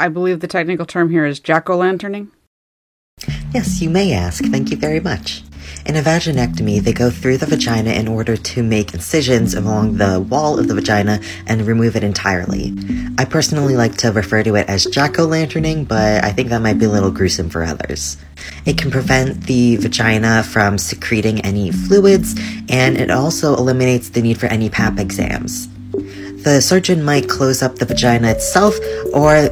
I believe the technical term here is jack o' lanterning. Yes, you may ask. Thank you very much. In a vaginectomy, they go through the vagina in order to make incisions along the wall of the vagina and remove it entirely. I personally like to refer to it as jack-o'-lanterning, but I think that might be a little gruesome for others. It can prevent the vagina from secreting any fluids, and it also eliminates the need for any pap exams. The surgeon might close up the vagina itself, or